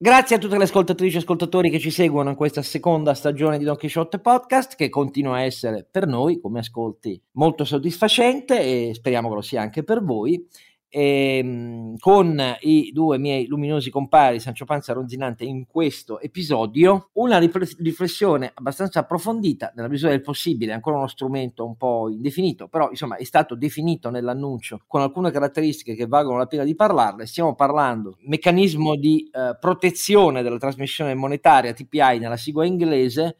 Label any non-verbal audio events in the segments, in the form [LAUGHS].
Grazie a tutte le ascoltatrici e ascoltatori che ci seguono in questa seconda stagione di Don Quixote Podcast, che continua a essere per noi, come ascolti, molto soddisfacente e speriamo che lo sia anche per voi ehm, con i due miei luminosi compari Sancio Panza e Ronzinante in questo episodio una riflessione abbastanza approfondita nella misura del possibile, ancora uno strumento un po' indefinito, però insomma è stato definito nell'annuncio con alcune caratteristiche che valgono la pena di parlarne. Stiamo parlando meccanismo di eh, protezione della trasmissione monetaria TPI nella sigla inglese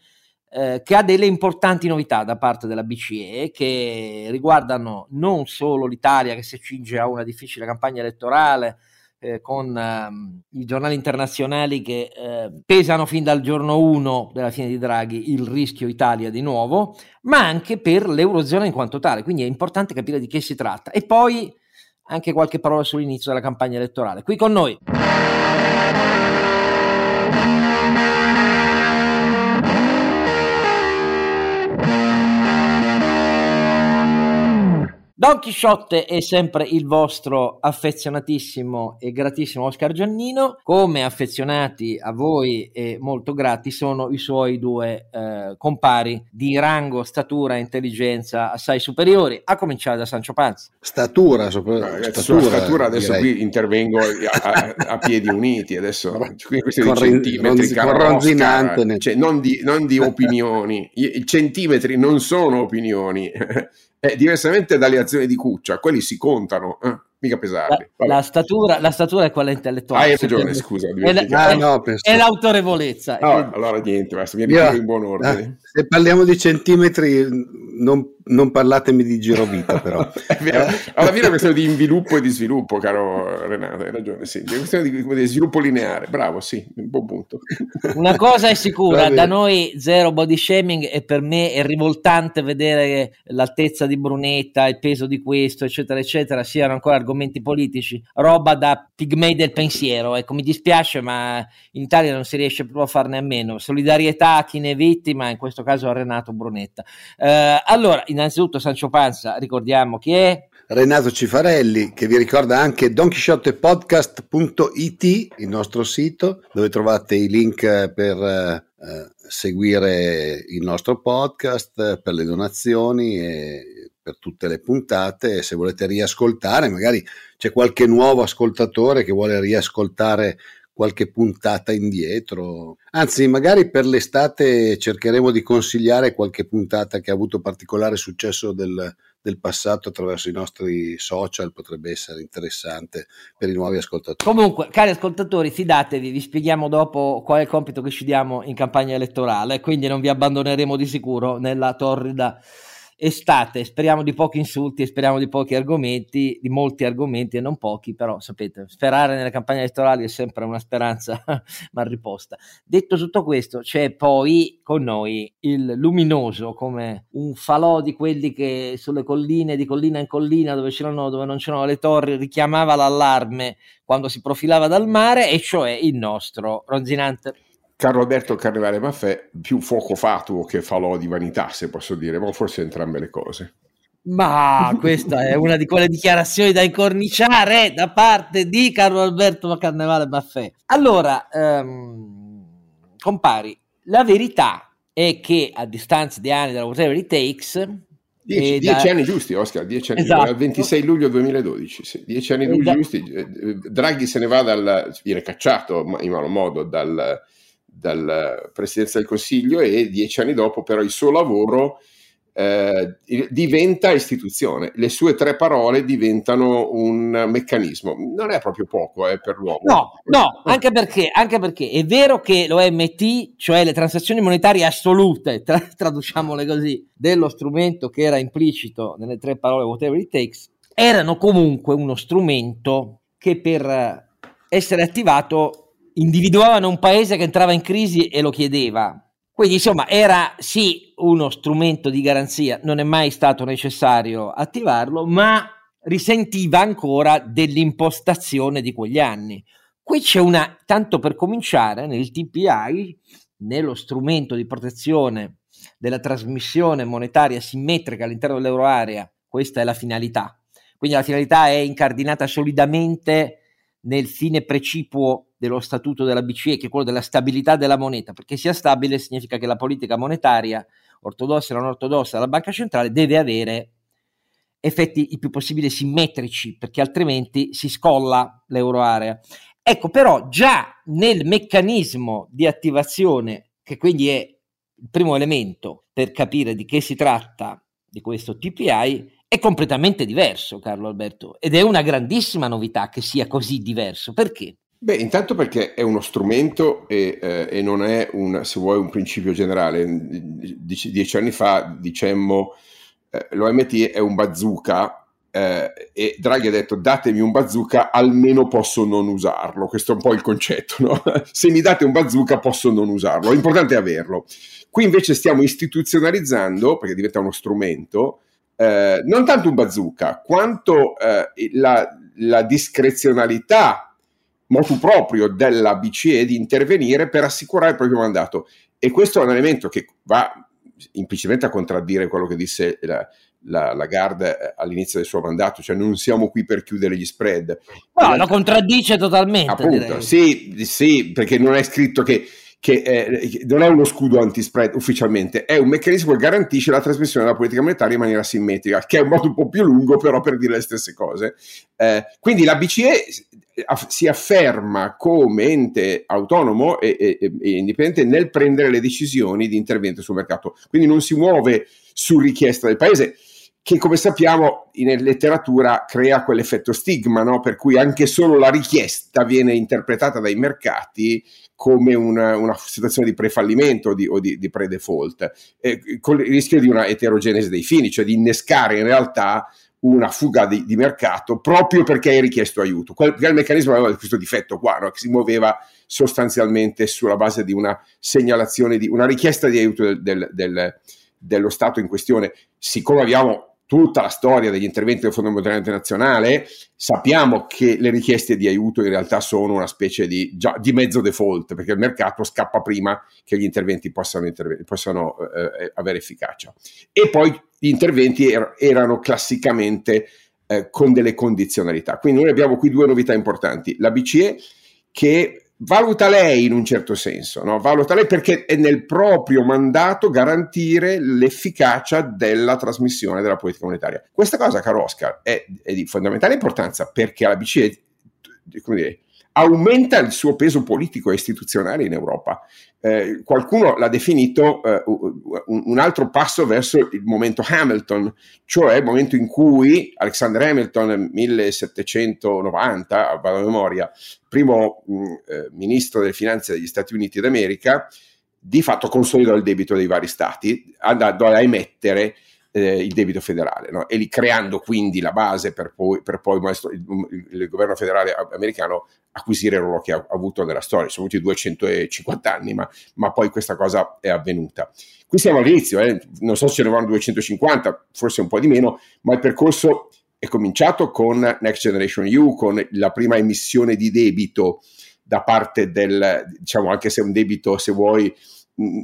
eh, che ha delle importanti novità da parte della BCE che riguardano non solo l'Italia che si accinge a una difficile campagna elettorale eh, con ehm, i giornali internazionali che eh, pesano fin dal giorno 1 della fine di Draghi il rischio Italia di nuovo, ma anche per l'Eurozona in quanto tale, quindi è importante capire di che si tratta. E poi anche qualche parola sull'inizio della campagna elettorale. Qui con noi. Don Chisciotte è sempre il vostro affezionatissimo e gratissimo Oscar Giannino, come affezionati a voi e molto grati sono i suoi due eh, compari di rango, statura e intelligenza assai superiori, a cominciare da Sancio Panza. Statura, sopra... ragazzi, statura, statura adesso direi. qui intervengo a, a, a, piedi uniti, adesso qui questi centimetri, ronzi, ronzinante. Cioè, non, di, non di opinioni, i centimetri non sono opinioni. [LAUGHS] Eh, diversamente dalle azioni di Cuccia, quelli si contano. Eh mica pesarli. La, la, statura, la, statura, è quella intellettuale. Hai ragione, scusa. È, la, ah, no, è, l'autorevolezza. No, allora niente, basta, mi io, in buon ordine. Eh, se parliamo di centimetri, non, non parlatemi di girovita, però. [LAUGHS] vero, alla fine è una questione di inviluppo e di sviluppo, caro Renato, hai ragione, sì. È una questione di, di, sviluppo lineare, bravo, sì, un buon punto. Una cosa è sicura, [LAUGHS] da noi zero body shaming e per me è rivoltante vedere l'altezza di Brunetta, il peso di questo, eccetera, eccetera, siano ancora argomenti politici, roba da pigmei del pensiero. Ecco, mi dispiace, ma in Italia non si riesce proprio a farne a meno. Solidarietà a chi ne è vittima, in questo caso a Renato Brunetta. Eh, allora, innanzitutto Sancio Panza, ricordiamo chi è. Renato Cifarelli, che vi ricorda anche donchisciottepodcast.it, il nostro sito, dove trovate i link per eh, seguire il nostro podcast, per le donazioni e per tutte le puntate. Se volete riascoltare, magari c'è qualche nuovo ascoltatore che vuole riascoltare qualche puntata indietro. Anzi, magari per l'estate cercheremo di consigliare qualche puntata che ha avuto particolare successo del, del passato attraverso i nostri social, potrebbe essere interessante per i nuovi ascoltatori. Comunque, cari ascoltatori, fidatevi, vi spieghiamo dopo qual è il compito che ci diamo in campagna elettorale, quindi non vi abbandoneremo di sicuro nella torrida estate, speriamo di pochi insulti speriamo di pochi argomenti, di molti argomenti e non pochi, però sapete, sperare nelle campagne elettorali è sempre una speranza [LAUGHS] mal riposta. Detto tutto questo, c'è poi con noi il luminoso come un falò di quelli che sulle colline, di collina in collina, dove, c'erano, dove non c'erano le torri, richiamava l'allarme quando si profilava dal mare, e cioè il nostro Ronzinante. Carlo Alberto Carnevale Maffè più fuoco fatuo che falò di vanità, se posso dire, ma forse entrambe le cose. Ma questa è una di quelle dichiarazioni da incorniciare da parte di Carlo Alberto Carnevale Maffè. Allora, um, compari, la verità è che a distanza di anni dalla Whatever It Takes Dieci, dieci da... anni giusti, Oscar, dieci anni, esatto. 26 luglio 2012, sì, dieci anni da... giusti. Draghi se ne va dal, viene cacciato in malo modo dal, dal Presidenza del Consiglio e dieci anni dopo però il suo lavoro eh, diventa istituzione, le sue tre parole diventano un meccanismo. Non è proprio poco eh, per l'uomo. No, no, anche perché, anche perché è vero che l'OMT, cioè le transazioni monetarie assolute, tra, traduciamole così, dello strumento che era implicito nelle tre parole whatever it takes, erano comunque uno strumento che per essere attivato individuavano un paese che entrava in crisi e lo chiedeva. Quindi insomma era sì uno strumento di garanzia, non è mai stato necessario attivarlo, ma risentiva ancora dell'impostazione di quegli anni. Qui c'è una, tanto per cominciare, nel TPI, nello strumento di protezione della trasmissione monetaria simmetrica all'interno dell'euroarea, questa è la finalità. Quindi la finalità è incardinata solidamente nel fine precipuo dello statuto della BCE, che è quello della stabilità della moneta, perché sia stabile significa che la politica monetaria, ortodossa o non ortodossa, della banca centrale deve avere effetti il più possibile simmetrici, perché altrimenti si scolla l'euro area. Ecco, però già nel meccanismo di attivazione, che quindi è il primo elemento per capire di che si tratta di questo TPI, è completamente diverso, Carlo Alberto, ed è una grandissima novità che sia così diverso. Perché? Beh, intanto perché è uno strumento e, eh, e non è un, se vuoi, un principio generale. Dieci, dieci anni fa dicemmo eh, l'OMT è un bazooka eh, e Draghi ha detto datemi un bazooka almeno posso non usarlo questo è un po' il concetto no? [LAUGHS] se mi date un bazooka posso non usarlo l'importante è averlo qui invece stiamo istituzionalizzando perché diventa uno strumento eh, non tanto un bazooka quanto eh, la, la discrezionalità motu proprio della BCE di intervenire per assicurare il proprio mandato e questo è un elemento che va implicitamente a contraddire quello che disse la, la, la Garda eh, all'inizio del suo mandato, cioè non siamo qui per chiudere gli spread. No, lo contraddice totalmente. Appunto, sì, sì, perché non è scritto che, che eh, non è uno scudo anti-spread ufficialmente, è un meccanismo che garantisce la trasmissione della politica monetaria in maniera simmetrica, che è un modo un po' più lungo però per dire le stesse cose. Eh, quindi la BCE si afferma come ente autonomo e, e, e, indipendente nel prendere le decisioni di intervento sul mercato. Quindi non si muove su richiesta del paese, che come sappiamo in letteratura crea quell'effetto stigma, no? per cui anche solo la richiesta viene interpretata dai mercati come una, una situazione di prefallimento di, o di, di pre-default, eh, con il rischio di una eterogenesi dei fini, cioè di innescare in realtà una fuga di, di, mercato proprio perché hai richiesto aiuto. Quel, il meccanismo aveva questo difetto qua, no? che si muoveva sostanzialmente sulla base di una segnalazione, di una richiesta di aiuto del, del, del, dello Stato in questione. Siccome abbiamo tutta la storia degli interventi del Fondo Monetario Internazionale, sappiamo che le richieste di aiuto in realtà sono una specie di, già, di mezzo default, perché il mercato scappa prima che gli interventi possano, interve- possano eh, eh avere efficacia. E poi gli interventi er- erano classicamente eh, con delle condizionalità. Quindi noi abbiamo qui due novità importanti. La BCE che valuta lei in un certo senso, no? valuta lei perché è nel proprio mandato garantire l'efficacia della trasmissione della politica monetaria. Questa cosa, caro Oscar, è, è di fondamentale importanza perché la BCE, dire, aumenta il suo peso politico e istituzionale in Europa. Eh, qualcuno l'ha definito eh, un altro passo verso il momento Hamilton, cioè il momento in cui Alexander Hamilton nel 1790, a vado memoria, primo mh, mm, eh, ministro delle finanze degli Stati Uniti d'America, di fatto consolidò il debito dei vari stati, andando a emettere eh, il debito federale no? e lì creando quindi la base per poi, per poi il, il, governo federale americano acquisire il ruolo che ha avuto nella storia. Sono avuti 250 anni, ma, ma poi questa cosa è avvenuta. Qui siamo all'inizio, eh? non so se ce ne vanno 250, forse un po' di meno, ma il percorso è cominciato con Next Generation EU, con la prima emissione di debito da parte del, diciamo, anche se un debito, se vuoi,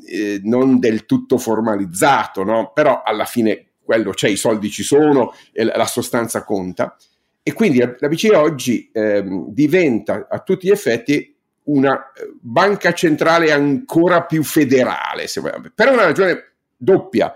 eh, non del tutto formalizzato, no? però alla fine quello c'è, i soldi ci sono la sostanza conta. E quindi la, la BCE oggi eh, diventa a tutti gli effetti una eh, banca centrale ancora più federale, se vogliamo, per una ragione doppia,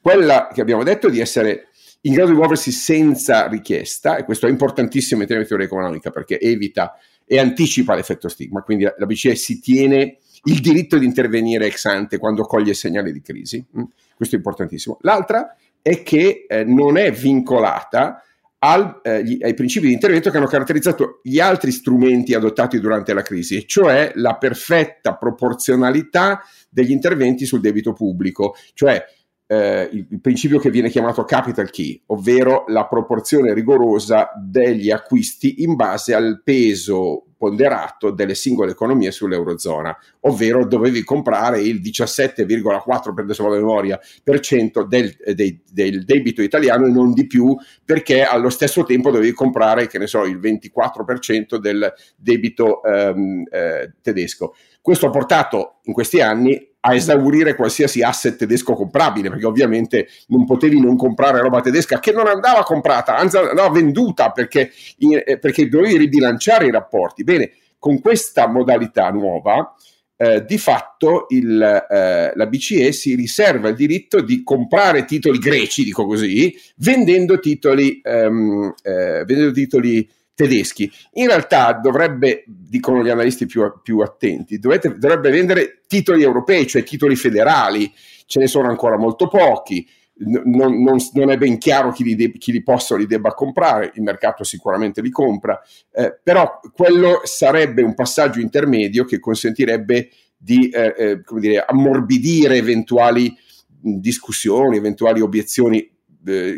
quella che abbiamo detto di essere in grado di muoversi senza richiesta, e questo è importantissimo in termini di teoria economica perché evita e anticipa l'effetto stigma, quindi la BCE si tiene il diritto di intervenire ex ante quando coglie segnali di crisi. Mm? Questo è importantissimo. L'altra è che eh, non è vincolata al, eh, gli, ai principi di intervento che hanno caratterizzato gli altri strumenti adottati durante la crisi, cioè la perfetta proporzionalità degli interventi sul debito pubblico, cioè eh, il, il, principio che viene chiamato capital key, ovvero la proporzione rigorosa degli acquisti in base al peso ponderato delle singole economie sull'Eurozona, ovvero dovevi comprare il 17,4 per adesso memoria per cento del, del, del, debito italiano e non di più, perché allo stesso tempo dovevi comprare, che ne so, il 24% del debito ehm, eh, tedesco. Questo ha portato in questi anni a esaurire qualsiasi asset tedesco comprabile, perché ovviamente non potevi non comprare roba tedesca che non andava comprata, anzi andava venduta perché, eh, perché dovevi ribilanciare i rapporti. Bene, con questa modalità nuova eh, di fatto il, eh, la BCE si riserva il diritto di comprare titoli greci, dico così, vendendo titoli, ehm, eh, vendendo titoli tedeschi. In realtà dovrebbe, dicono gli analisti più, più attenti, dovete, dovrebbe vendere titoli europei, cioè titoli federali, ce ne sono ancora molto pochi. Non, non, non, è ben chiaro chi li, de- chi li possa o li debba comprare, il mercato sicuramente li compra, eh, però quello sarebbe un passaggio intermedio che consentirebbe di eh, eh, dire, ammorbidire eventuali discussioni, eventuali obiezioni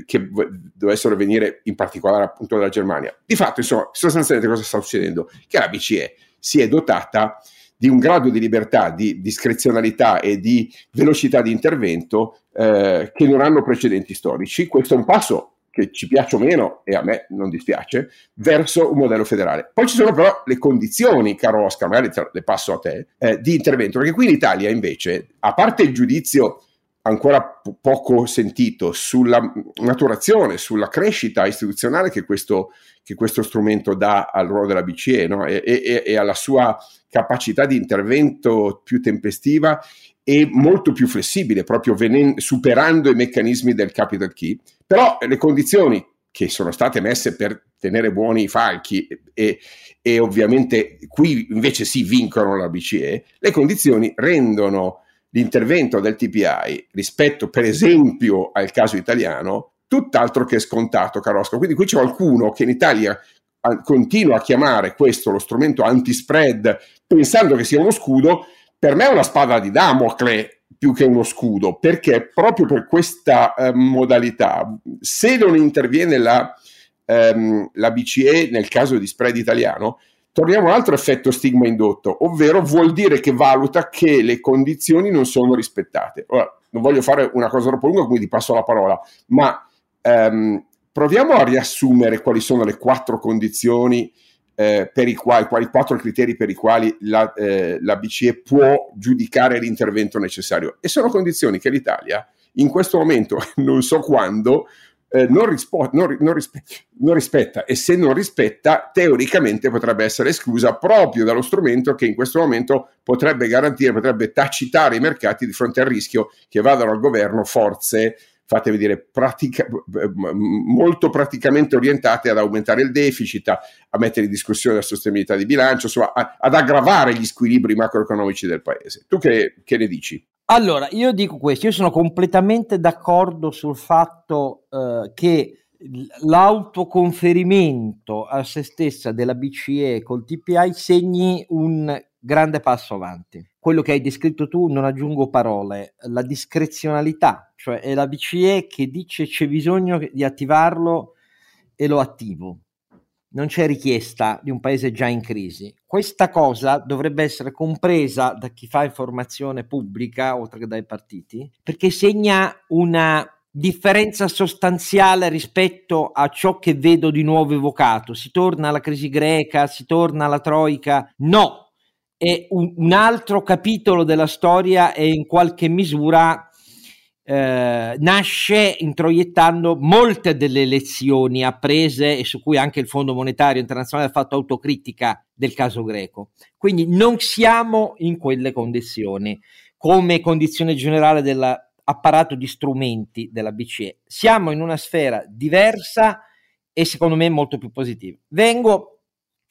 che dovessero venire in particolare appunto dalla Germania. Di fatto, insomma, sostanzialmente cosa sta succedendo? Che la BCE si è dotata di un grado di libertà, di discrezionalità e di velocità di intervento eh, che non hanno precedenti storici. Questo è un passo che ci piace o meno, e a me non dispiace, verso un modello federale. Poi ci sono però le condizioni, caro Oscar, magari le passo a te, eh, di intervento, perché qui in Italia invece, a parte il giudizio ancora po- poco sentito sulla maturazione, sulla crescita istituzionale che questo, che questo strumento dà al ruolo della BCE no? e, e, e alla sua capacità di intervento più tempestiva e molto più flessibile, proprio venen- superando i meccanismi del capital key. Però le condizioni che sono state messe per tenere buoni i falchi e, e ovviamente qui invece si vincono la BCE, le condizioni rendono l'intervento del TPI rispetto per esempio al caso italiano tutt'altro che scontato, Carosco. Quindi qui c'è qualcuno che in Italia continua a chiamare questo lo strumento anti-spread pensando che sia uno scudo, per me è una spada di Damocle più che uno scudo, perché proprio per questa eh, modalità, se non interviene la, ehm, la BCE nel caso di spread italiano, torniamo a un altro effetto stigma indotto, ovvero vuol dire che valuta che le condizioni non sono rispettate. Ora, non voglio fare una cosa troppo lunga, quindi passo la parola, ma ehm, proviamo a riassumere quali sono le quattro condizioni eh, per i quali, quali quattro criteri per i quali la, eh, la BCE può giudicare l'intervento necessario. E sono condizioni che l'Italia in questo momento, [LAUGHS] non so quando, eh, non, rispo- non, non, rispe- non, rispetta e se non rispetta teoricamente potrebbe essere esclusa proprio dallo strumento che in questo momento potrebbe garantire, potrebbe tacitare i mercati di fronte al rischio che vadano al governo forze fatevi dire, pratica, molto praticamente orientate ad aumentare il deficit, a, a, mettere in discussione la sostenibilità di bilancio, insomma, a, ad aggravare gli squilibri macroeconomici del paese. Tu che, che ne dici? Allora, io dico questo, io sono completamente d'accordo sul fatto eh, che l'autoconferimento a se stessa della BCE col TPI segni un grande passo avanti. Quello che hai descritto tu, non aggiungo parole, la discrezionalità, cioè è la BCE che dice c'è bisogno di attivarlo e lo attivo non c'è richiesta di un paese già in crisi. Questa cosa dovrebbe essere compresa da chi fa informazione pubblica, oltre che dai partiti, perché segna una differenza sostanziale rispetto a ciò che vedo di nuovo evocato. Si torna alla crisi greca, si torna alla troica. No, è un, un altro capitolo della storia e in qualche misura eh, nasce introiettando molte delle lezioni apprese e su cui anche il Fondo Monetario Internazionale ha fatto autocritica del caso greco. Quindi non siamo in quelle condizioni come condizione generale dell'apparato di strumenti della BCE. Siamo in una sfera diversa e secondo me molto più positiva. Vengo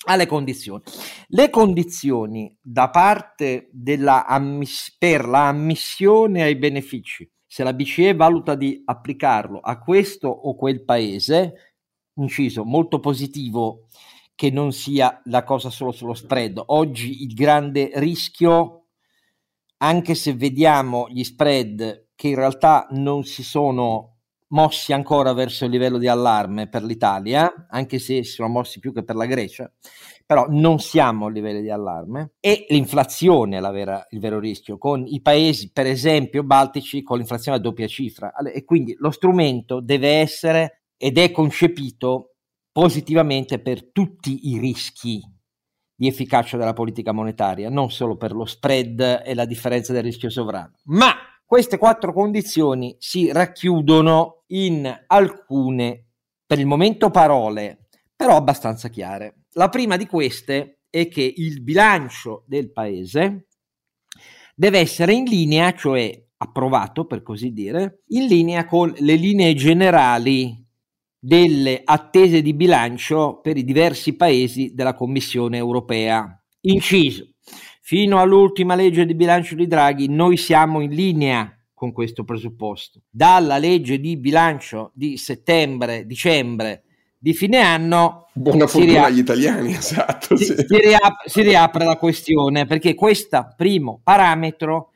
alle condizioni. Le condizioni da parte della ammiss- per la ammissione ai benefici se la BCE valuta di applicarlo a questo o quel paese, inciso, molto positivo che non sia la cosa solo sullo spread. Oggi il grande rischio, anche se vediamo gli spread che in realtà non si sono mossi ancora verso il livello di allarme per l'Italia, anche se si sono mossi più che per la Grecia, però non siamo a livelli di allarme e l'inflazione è vera, il vero rischio, con i paesi per esempio baltici con l'inflazione a doppia cifra e quindi lo strumento deve essere ed è concepito positivamente per tutti i rischi di efficacia della politica monetaria, non solo per lo spread e la differenza del rischio sovrano. Ma queste quattro condizioni si racchiudono in alcune, per il momento parole, però abbastanza chiare. La prima di queste è che il bilancio del paese deve essere in linea, cioè approvato per così dire, in linea con le linee generali delle attese di bilancio per i diversi paesi della Commissione europea. Inciso, fino all'ultima legge di bilancio di Draghi noi siamo in linea con questo presupposto. Dalla legge di bilancio di settembre-dicembre di fine anno buona fortuna agli italiani [LAUGHS] esatto si, sì. si, riapre, si riapre la questione perché questo primo parametro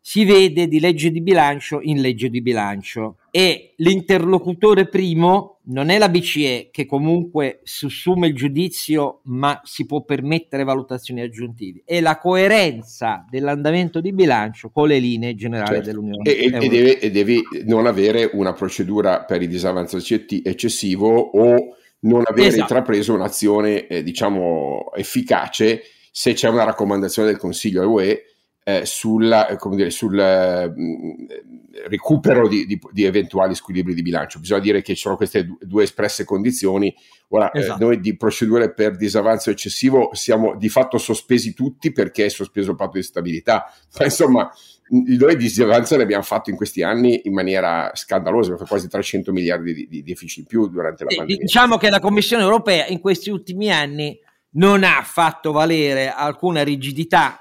si vede di legge di bilancio in legge di bilancio e l'interlocutore primo non è la BCE che comunque sussume il giudizio ma si può permettere valutazioni aggiuntive, è la coerenza dell'andamento di bilancio con le linee generali certo. dell'Unione Europea. E, deve, e devi non avere una procedura per il disavanzo eccessivo o non avere esatto. intrapreso un'azione eh, diciamo efficace se c'è una raccomandazione del Consiglio UE eh, sulla, eh, dire, sul eh, recupero di, di, di, eventuali squilibri di bilancio. Bisogna dire che ci sono queste due espresse condizioni. Ora, eh, esatto. eh, noi di procedure per disavanzo eccessivo siamo di fatto sospesi tutti perché è sospeso il patto di stabilità, ma insomma noi di disavanzo ne abbiamo fatto in questi anni in maniera scandalosa, quasi 300 miliardi di, di deficit in più durante la pandemia. Diciamo che la Commissione europea in questi ultimi anni non ha fatto valere alcuna rigidità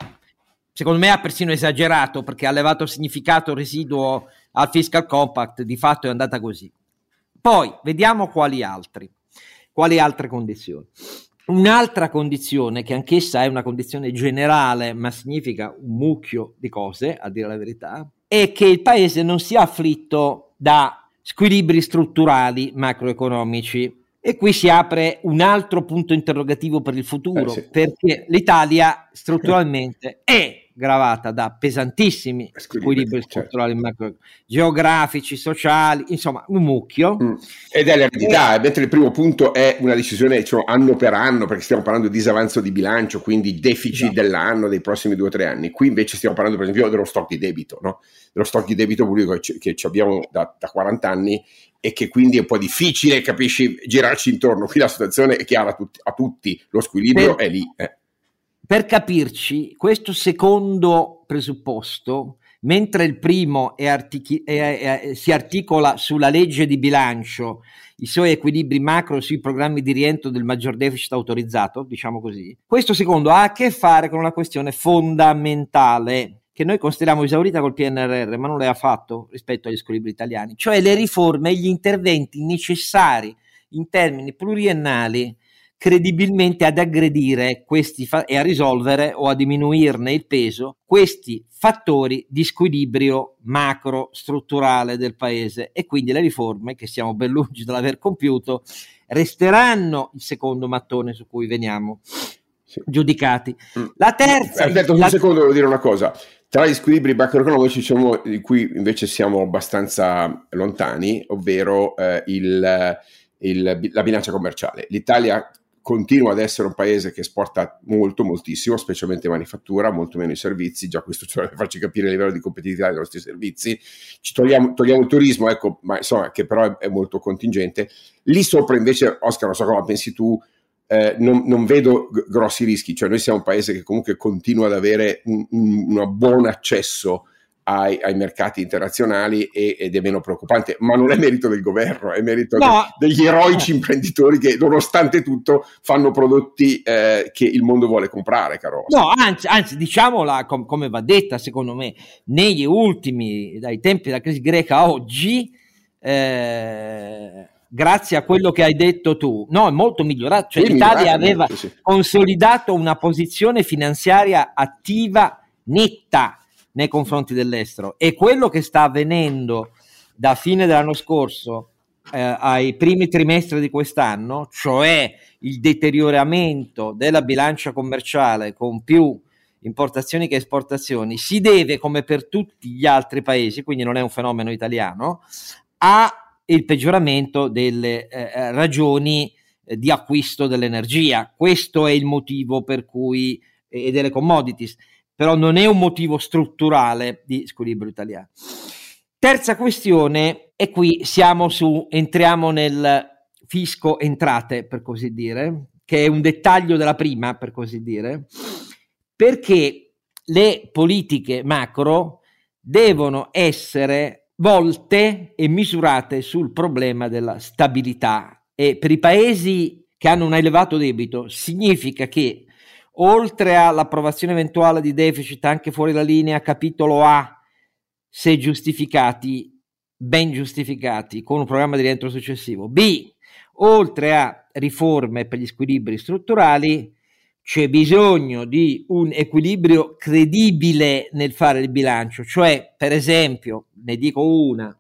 secondo me ha persino esagerato perché ha levato significato residuo al fiscal compact, di fatto è andata così. Poi vediamo quali altri, quali altre condizioni. Un'altra condizione, che anch'essa è una condizione generale, ma significa un mucchio di cose, a dire la verità, è che il paese non sia afflitto da squilibri strutturali macroeconomici. E qui si apre un altro punto interrogativo per il futuro, eh sì. perché l'Italia strutturalmente [LAUGHS] è gravata da pesantissimi squilibri certo. strutturali macro, geografici, sociali, insomma un mucchio. Mm. Ed è l'eredità, e... mentre il primo punto è una decisione diciamo, anno per anno, perché stiamo parlando di disavanzo di bilancio, quindi deficit esatto. dell'anno dei prossimi due o tre anni. Qui invece stiamo parlando per esempio dello stock di debito, no? dello stock di debito pubblico che, abbiamo da, da 40 anni e che quindi è un po' difficile, capisci, girarci intorno. Qui la situazione è chiara a tutti, a tutti. lo squilibrio per... è lì. Eh per capirci, questo secondo presupposto, mentre il primo è artichi- è, è, si articola sulla legge di bilancio, i suoi equilibri macro sui programmi di rientro del maggior deficit autorizzato, diciamo così, questo secondo ha a che fare con una questione fondamentale che noi consideriamo esaurita col PNRR, ma non le ha fatto rispetto agli squilibri italiani, cioè le riforme e gli interventi necessari in termini pluriennali credibilmente ad aggredire questi fa- e a risolvere o a diminuirne il peso questi fattori di squilibrio macro strutturale del paese e quindi le riforme che siamo ben lungi dall'aver compiuto resteranno il secondo mattone su cui veniamo sì. giudicati. Mm. La terza... Aspetta un la... secondo, devo dire una cosa. Tra gli squilibri macroeconomici diciamo, di cui invece siamo abbastanza lontani, ovvero eh, il, il, la bilancia commerciale. L'Italia continua ad essere un paese che esporta molto, moltissimo, specialmente manifattura, molto meno i servizi, già questo [LAUGHS] ci deve farci capire il livello di competitività dei nostri servizi, ci togliamo, togliamo il turismo, ecco, ma insomma, che però è, è, molto contingente. Lì sopra invece, Oscar, non so come pensi tu, eh, non, non, vedo g- grossi rischi, cioè noi siamo un paese che comunque continua ad avere un, un, un buon accesso ai, ai mercati internazionali e, ed è meno preoccupante, ma non è merito del governo, è merito no. de, degli eroici imprenditori che nonostante tutto fanno prodotti eh, che il mondo vuole comprare, caro. No, anzi, anzi diciamola com- come va detta secondo me, negli ultimi, dai tempi della crisi greca a oggi, eh, grazie a quello che hai detto tu, no, è molto migliorato. Cioè, l'Italia aveva molto, sì. consolidato una posizione finanziaria attiva netta nei confronti dell'estero. E quello che sta avvenendo da fine dell'anno scorso eh, ai primi trimestri di quest'anno, cioè il deterioramento della bilancia commerciale con più importazioni che esportazioni, si deve, come per tutti gli altri paesi, quindi non è un fenomeno italiano, al peggioramento delle eh, eh, ragioni eh, di acquisto dell'energia. Questo è il motivo per cui, e delle commodities però non è un motivo strutturale di squilibrio italiano. Terza questione, e qui siamo su, entriamo nel fisco entrate, per così dire, che è un dettaglio della prima, per così dire, perché le politiche macro devono essere volte e misurate sul problema della stabilità e per i paesi che hanno un elevato debito significa che oltre all'approvazione eventuale di deficit anche fuori la linea capitolo A se giustificati ben giustificati con un programma di rientro successivo. B oltre a riforme per gli squilibri strutturali c'è bisogno di un equilibrio credibile nel fare il bilancio, cioè per esempio, ne dico una,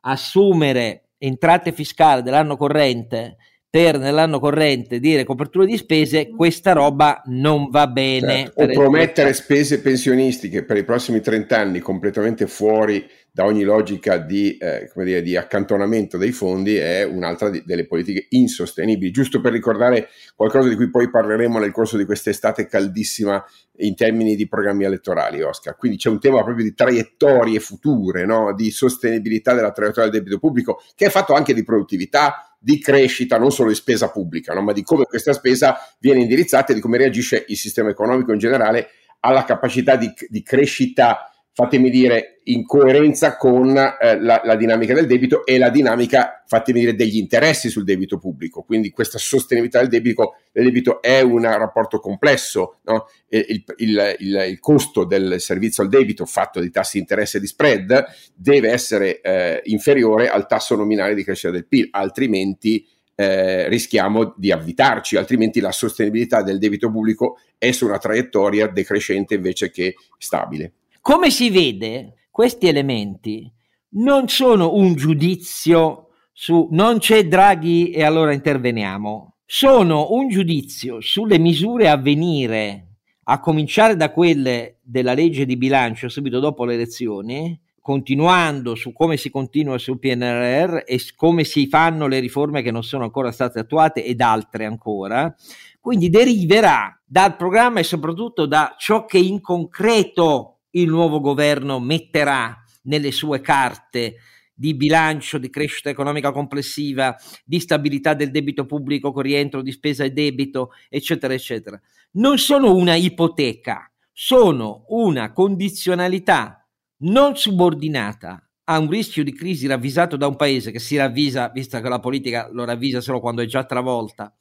assumere entrate fiscali dell'anno corrente per nell'anno corrente dire copertura di spese, questa roba non va bene. Certo. O promettere spese pensionistiche per i prossimi 30 anni completamente fuori da ogni logica di, eh, dire, di accantonamento dei fondi è un'altra di, delle politiche insostenibili. Giusto per ricordare qualcosa di cui poi parleremo nel corso di quest'estate caldissima in termini di programmi elettorali, Oscar. Quindi c'è un tema proprio di traiettorie future, no? di sostenibilità della traiettoria del debito pubblico, che è fatto anche di produttività, di crescita, non solo di spesa pubblica, no? ma di come questa spesa viene indirizzata e di come reagisce il sistema economico in generale alla capacità di, di crescita fatemi dire, in coerenza con eh, la, la, dinamica del debito e la dinamica, fatemi dire, degli interessi sul debito pubblico. Quindi questa sostenibilità del debito, del debito è un rapporto complesso. No? Il, il, il, il, costo del servizio al debito fatto di tassi di interesse e di spread deve essere eh, inferiore al tasso nominale di crescita del PIL, altrimenti eh, rischiamo di avvitarci, altrimenti la sostenibilità del debito pubblico è su una traiettoria decrescente invece che stabile. Come si vede, questi elementi non sono un giudizio su non c'è Draghi e allora interveniamo, sono un giudizio sulle misure a venire, a cominciare da quelle della legge di bilancio subito dopo le elezioni, continuando su come si continua sul PNRR e come si fanno le riforme che non sono ancora state attuate ed altre ancora. Quindi deriverà dal programma e soprattutto da ciò che in concreto il nuovo governo metterà nelle sue carte di bilancio, di crescita economica complessiva, di stabilità del debito pubblico con rientro di spesa e debito, eccetera, eccetera. Non sono una ipoteca, sono una condizionalità non subordinata a un rischio di crisi ravvisato da un paese che si ravvisa, visto che la politica lo ravvisa solo quando è già travolta,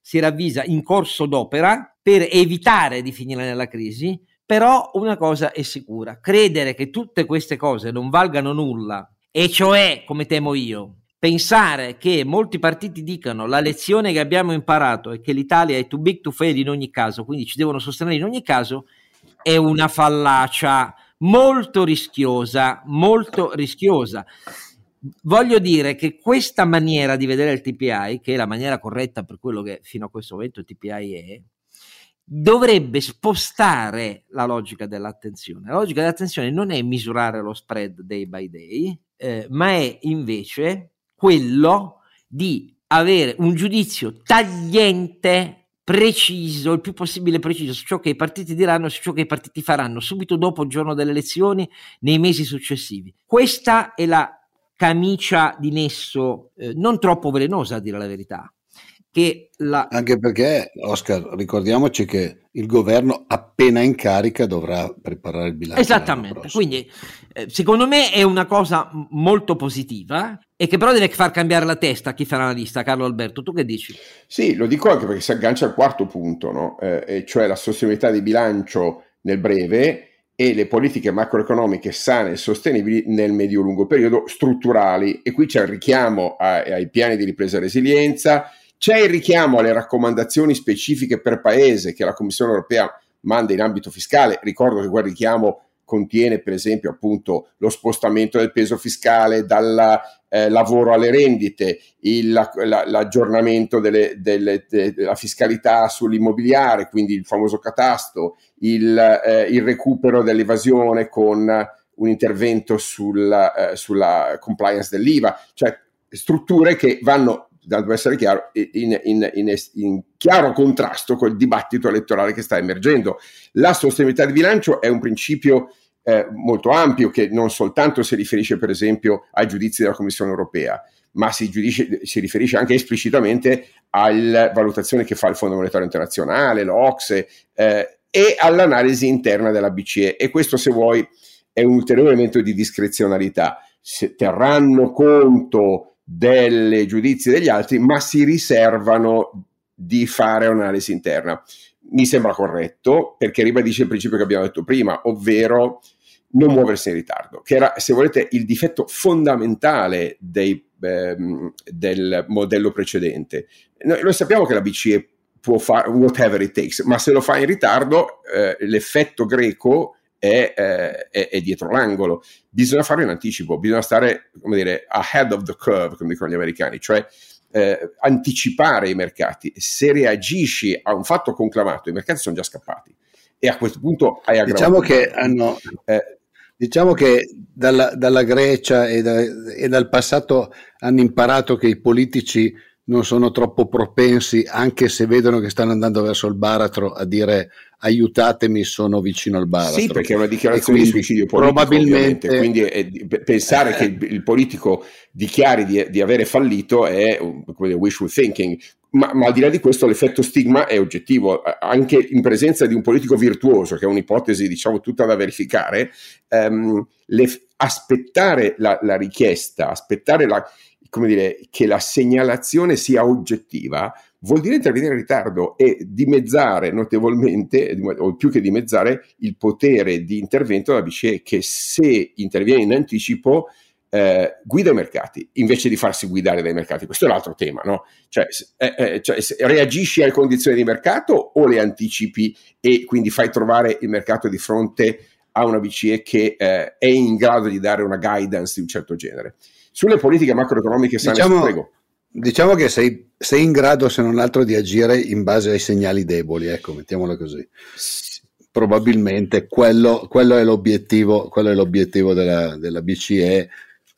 si ravvisa in corso d'opera per evitare di finire nella crisi, però una cosa è sicura, credere che tutte queste cose non valgano nulla, e cioè, come temo io, pensare che molti partiti dicano la lezione che abbiamo imparato è che l'Italia è too big to fail in ogni caso, quindi ci devono sostenere in ogni caso, è una fallacia molto rischiosa, molto rischiosa. Voglio dire che questa maniera di vedere il TPI, che è la maniera corretta per quello che fino a questo momento il TPI è, dovrebbe spostare la logica dell'attenzione. La logica dell'attenzione non è misurare lo spread day by day, eh, ma è invece quello di avere un giudizio tagliente preciso, il più possibile preciso su ciò che i partiti diranno e su ciò che i partiti faranno subito dopo il giorno delle elezioni, nei mesi successivi. Questa è la camicia di nesso eh, non troppo velenosa, a dire la verità, che la... Anche perché, Oscar, ricordiamoci che il governo appena in carica dovrà preparare il bilancio. Esattamente, quindi eh, secondo me è una cosa molto positiva e che però deve far cambiare la testa a chi farà la lista. Carlo Alberto, tu che dici? Sì, lo dico anche perché si aggancia al quarto punto, no? eh, cioè la sostenibilità di bilancio nel breve e le politiche macroeconomiche sane e sostenibili nel medio-lungo periodo strutturali. E qui c'è il richiamo ai, ai piani di ripresa e resilienza, c'è il richiamo alle raccomandazioni specifiche per paese che la Commissione europea manda in ambito fiscale. Ricordo che quel richiamo contiene per esempio appunto lo spostamento del peso fiscale dal eh, lavoro alle rendite, il, la, la, l'aggiornamento delle, delle, de, della fiscalità sull'immobiliare, quindi il famoso catasto, il, eh, il recupero dell'evasione con un intervento sul, eh, sulla compliance dell'IVA, cioè strutture che vanno deve essere chiaro, in, in, in, in, chiaro contrasto col dibattito elettorale che sta emergendo. La sostenibilità di bilancio è un principio eh, molto ampio che non soltanto si riferisce per esempio ai giudizi della Commissione europea, ma si, giudice, si riferisce anche esplicitamente alla valutazione che fa il Fondo Monetario Internazionale, l'Ocse eh, e all'analisi interna della BCE. E questo, se vuoi, è un ulteriore elemento di discrezionalità. Se terranno conto delle giudizi degli altri, ma si riservano di fare un'analisi interna. Mi sembra corretto perché ribadisce il principio che abbiamo detto prima, ovvero non muoversi in ritardo, che era, se volete, il difetto fondamentale dei, ehm, del modello precedente. Noi, noi, sappiamo che la BCE può fare whatever it takes, ma se lo fa in ritardo, eh, l'effetto greco è, eh, è, è, dietro l'angolo. Bisogna farlo in anticipo, bisogna stare, come dire, ahead of the curve, come dicono gli americani, cioè eh, anticipare i mercati. Se reagisci a un fatto conclamato, i mercati sono già scappati. E a questo punto hai aggravato. Diciamo che hanno, eh, Diciamo che dalla, dalla Grecia e, da, e, dal passato hanno imparato che i politici non sono troppo propensi, anche se vedono che stanno andando verso il baratro, a dire aiutatemi, sono vicino al baratro. Sì, perché è una dichiarazione di suicidio politico, probabilmente. Quindi è, pensare che il, il, politico dichiari di, di avere fallito è come wishful thinking. Ma, ma, al di là di questo l'effetto stigma è oggettivo, anche in presenza di un politico virtuoso, che è un'ipotesi diciamo tutta da verificare, ehm, le, aspettare la, la, richiesta, aspettare la, dire, che la segnalazione sia oggettiva, vuol dire intervenire in ritardo e dimezzare notevolmente, o più che dimezzare, il potere di intervento della BCE che se interviene in anticipo eh, guida i mercati invece di farsi guidare dai mercati. Questo è l'altro tema, no? Cioè, eh, eh, cioè reagisci alle condizioni di mercato o le anticipi e quindi fai trovare il mercato di fronte a una BCE che eh, è in grado di dare una guidance di un certo genere. Sulle politiche macroeconomiche sane, diciamo, prego. Diciamo che sei, sei, in grado, se non altro, di agire in base ai segnali deboli, ecco, mettiamolo così. Probabilmente quello, quello, è, l'obiettivo, quello è l'obiettivo della, della BCE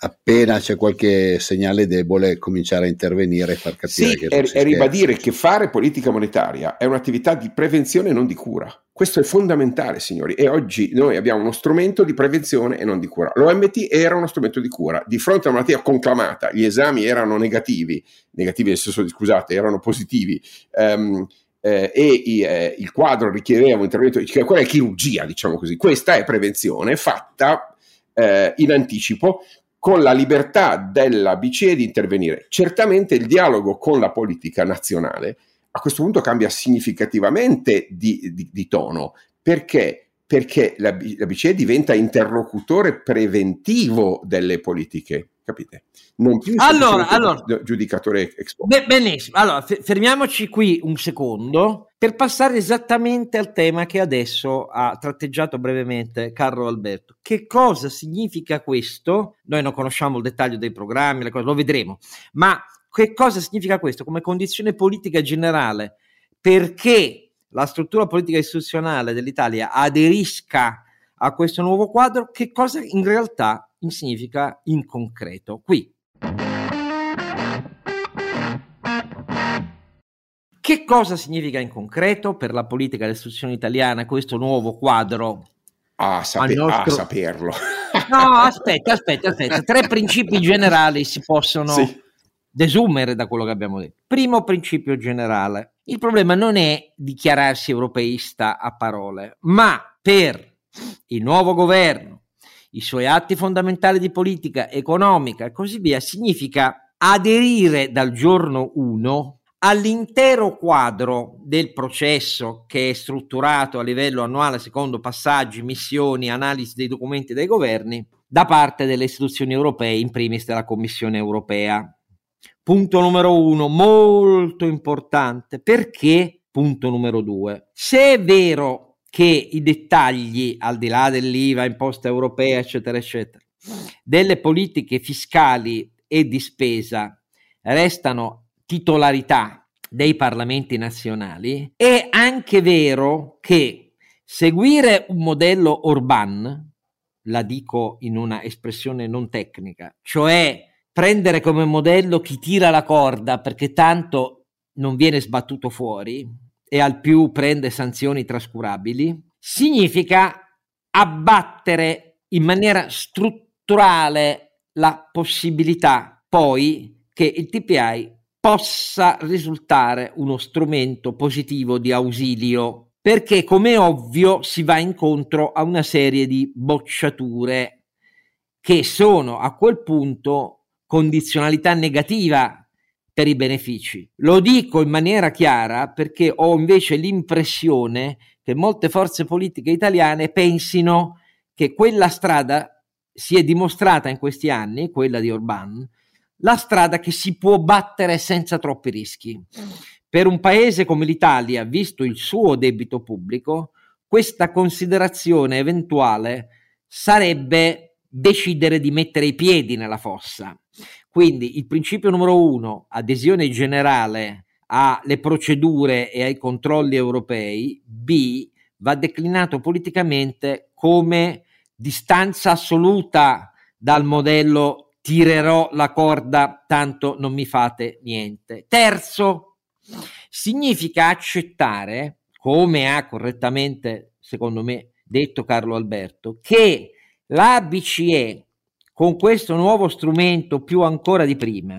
appena c'è qualche segnale debole cominciare a intervenire e far capire sì, che è, è ribadire che fare politica monetaria è un'attività di prevenzione e non di cura. Questo è fondamentale, signori, e oggi noi abbiamo uno strumento di prevenzione e non di cura. L'OMT era uno strumento di cura. Di fronte a una malattia conclamata, gli esami erano negativi, negativi nel senso di scusate, erano positivi. Um, eh, e eh, il quadro richiedeva un intervento, cioè quella è chirurgia, diciamo così. Questa è prevenzione fatta eh, in anticipo con la libertà della BCE di intervenire. Certamente il dialogo con la politica nazionale a questo punto cambia significativamente di, di, di tono. Perché? Perché la, la BCE diventa interlocutore preventivo delle politiche capite? Non più allora, allora, giudicatore expo. benissimo, allora fermiamoci qui un secondo per passare esattamente al tema che adesso ha tratteggiato brevemente Carlo Alberto. Che cosa significa questo? Noi non conosciamo il dettaglio dei programmi, cose, lo vedremo, ma che cosa significa questo come condizione politica generale perché la struttura politica istituzionale dell'Italia aderisca a questo nuovo quadro? Che cosa in realtà significa in concreto. Qui. Che cosa significa in concreto per la politica dell'istruzione italiana questo nuovo quadro? Ah, sape- nostro... ah saperlo. [LAUGHS] no, aspetta, aspetta, aspetta. Tre principi generali si possono sì. desumere da quello che abbiamo detto. Primo principio generale. Il problema non è dichiararsi europeista a parole, ma per il nuovo governo i suoi atti fondamentali di politica economica e così via, significa aderire dal giorno 1 all'intero quadro del processo che è strutturato a livello annuale secondo passaggi, missioni, analisi dei documenti dei governi da parte delle istituzioni europee, in primis della Commissione europea. Punto numero uno, molto importante, perché? Punto numero due, se è vero che i dettagli, al di là dell'IVA, imposta europea, eccetera, eccetera, delle politiche fiscali e di spesa restano titolarità dei parlamenti nazionali, è anche vero che seguire un modello Orban, la dico in una espressione non tecnica, cioè prendere come modello chi tira la corda perché tanto non viene sbattuto fuori, e al più prende sanzioni trascurabili, significa abbattere in maniera strutturale la possibilità poi che il TPI possa risultare uno strumento positivo di ausilio, perché come ovvio si va incontro a una serie di bocciature che sono a quel punto condizionalità negativa per i benefici. Lo dico in maniera chiara perché ho invece l'impressione che molte forze politiche italiane pensino che quella strada si è dimostrata in questi anni, quella di Orban, la strada che si può battere senza troppi rischi. Per un paese come l'Italia, visto il suo debito pubblico, questa considerazione eventuale sarebbe decidere di mettere i piedi nella fossa. Quindi il principio numero uno, adesione generale alle procedure e ai controlli europei, B, va declinato politicamente come distanza assoluta dal modello tirerò la corda, tanto non mi fate niente. Terzo, significa accettare, come ha correttamente, secondo me, detto Carlo Alberto, che la BCE, con questo nuovo strumento più ancora di prima,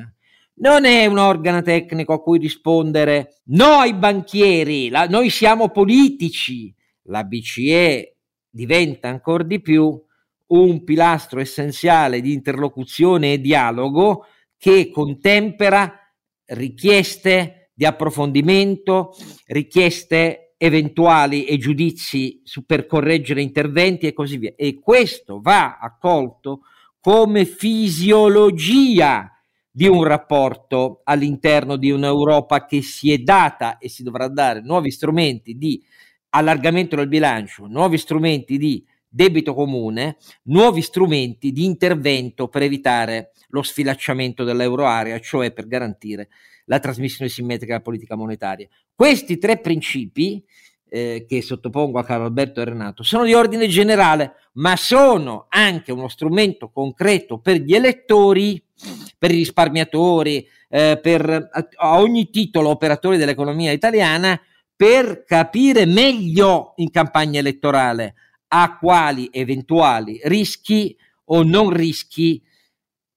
non è un organo tecnico a cui rispondere no ai banchieri, la, noi siamo politici. La BCE diventa ancora di più un pilastro essenziale di interlocuzione e dialogo che contempera richieste di approfondimento, richieste eventuali e giudizi su, per correggere interventi e così via. E questo va accolto come fisiologia di un rapporto all'interno di un'Europa che si è data e si dovrà dare nuovi strumenti di allargamento del bilancio, nuovi strumenti di debito comune, nuovi strumenti di intervento per evitare lo sfilacciamento dell'euroarea, cioè per garantire la trasmissione simmetrica della politica monetaria. Questi tre principi eh, che sottopongo a Carlo Alberto e Renato sono di ordine generale, ma sono anche uno strumento concreto per gli elettori, per i risparmiatori, eh, per a, ogni titolo operatori dell'economia italiana, per capire meglio in campagna elettorale a quali eventuali rischi o non rischi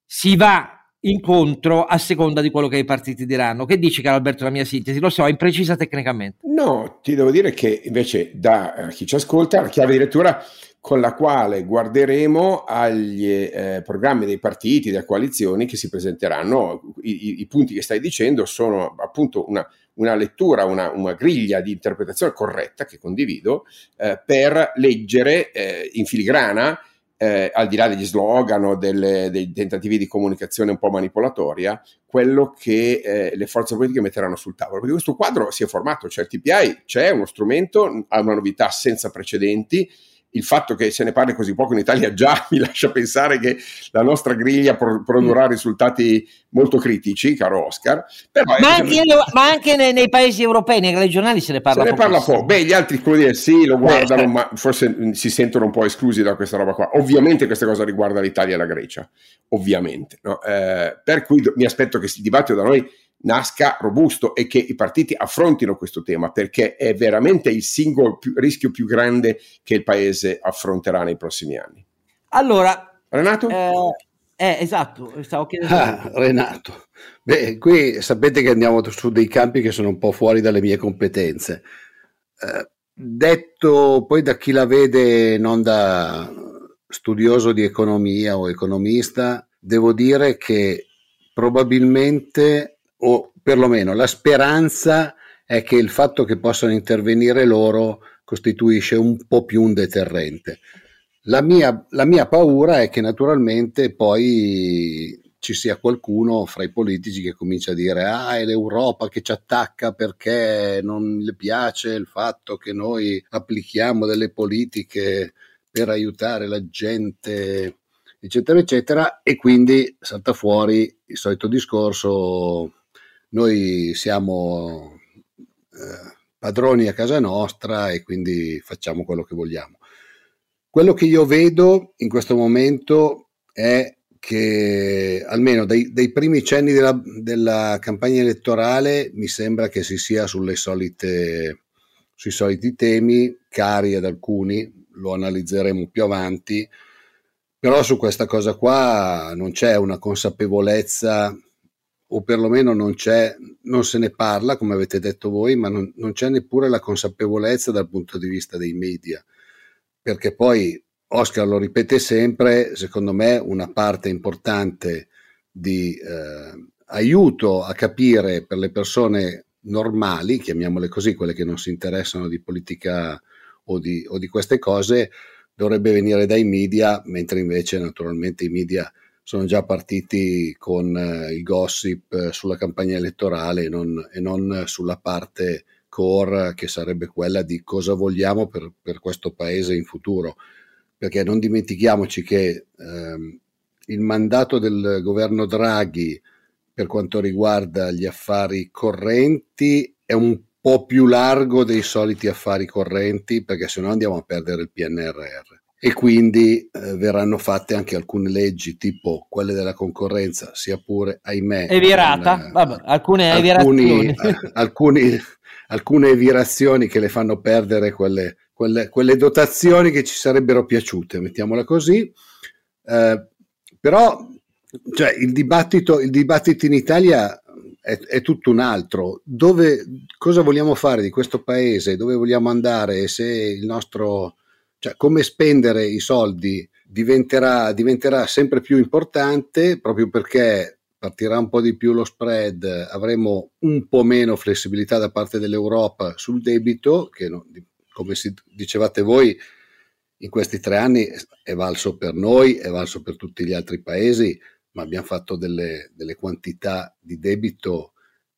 si va incontro a seconda di quello che i partiti diranno. Che dici, caro Alberto, la mia sintesi? Lo so, è imprecisa tecnicamente. No, ti devo dire che invece da eh, chi ci ascolta la chiave di lettura con la quale guarderemo agli eh, programmi dei partiti, delle coalizioni che si presenteranno. I, i, I, punti che stai dicendo sono appunto una, una lettura, una, una, griglia di interpretazione corretta che condivido eh, per leggere eh, in filigrana, eh, al di là degli slogan o delle, dei tentativi di comunicazione un po' manipolatoria, quello che eh, le forze politiche metteranno sul tavolo. Perché questo quadro si è formato, cioè il TPI c'è uno strumento, ha una novità senza precedenti il fatto che se ne parli così poco in Italia già [LAUGHS] mi lascia pensare che la nostra griglia pro- produrrà mm. risultati molto critici, caro Oscar. Però ma, anche, ma anche nei, nei, paesi europei, nei regionali se ne parla se ne parla poco. Beh, gli altri come dire, sì, lo guardano, Beh, ma forse si sentono un po' esclusi da questa roba qua. Ovviamente questa cosa riguarda l'Italia e la Grecia, ovviamente. No? Eh, per cui mi aspetto che il dibattito da noi nasca robusto e che i partiti affrontino questo tema perché è veramente il singolo più, rischio più grande che il paese affronterà nei prossimi anni. Allora, Renato? Eh, eh, esatto, stavo chiedendo. Ah, Renato, beh, qui sapete che andiamo su dei campi che sono un po' fuori dalle mie competenze. Eh, detto poi da chi la vede non da studioso di economia o economista, devo dire che probabilmente o perlomeno la speranza è che il fatto che possano intervenire loro costituisce un po' più un deterrente. La mia, la mia paura è che naturalmente poi ci sia qualcuno fra i politici che comincia a dire ah è l'Europa che ci attacca perché non le piace il fatto che noi applichiamo delle politiche per aiutare la gente eccetera eccetera e quindi salta fuori il solito discorso noi siamo eh, padroni a casa nostra e quindi facciamo quello che vogliamo. Quello che io vedo in questo momento è che almeno dai, dai primi cenni della, della, campagna elettorale mi sembra che si sia solite, sui soliti temi, cari ad alcuni, lo analizzeremo più avanti, però su questa cosa qua non c'è una consapevolezza o perlomeno non c'è, non se ne parla, come avete detto voi, ma non, non c'è neppure la consapevolezza dal punto di vista dei media, perché poi Oscar lo ripete sempre, secondo me una parte importante di eh, aiuto a capire per le persone normali, chiamiamole così, quelle che non si interessano di politica o di, o di queste cose, dovrebbe venire dai media, mentre invece naturalmente i media sono già partiti con eh, il gossip eh, sulla campagna elettorale e non, e non, sulla parte core che sarebbe quella di cosa vogliamo per, per questo paese in futuro. Perché non dimentichiamoci che ehm, il mandato del governo Draghi per quanto riguarda gli affari correnti è un po' più largo dei soliti affari correnti perché se no andiamo a perdere il PNRR e quindi eh, verranno fatte anche alcune leggi tipo quelle della concorrenza, sia pure, ahimè, è virata, con, Vabbè, alcune alcuni, alcuni, alcune virazioni che le fanno perdere quelle, quelle, quelle, dotazioni che ci sarebbero piaciute, mettiamola così. Eh, però cioè, il, dibattito, il dibattito in Italia è, è, tutto un altro. Dove, cosa vogliamo fare di questo paese? Dove vogliamo andare? Se il nostro cioè, come spendere i soldi diventerà, diventerà sempre più importante proprio perché partirà un po' di più lo spread, avremo un po' meno flessibilità da parte dell'Europa sul debito, che non, come dicevate voi, in questi tre anni è valso per noi, è valso per tutti gli altri paesi, ma abbiamo fatto delle, delle quantità di debito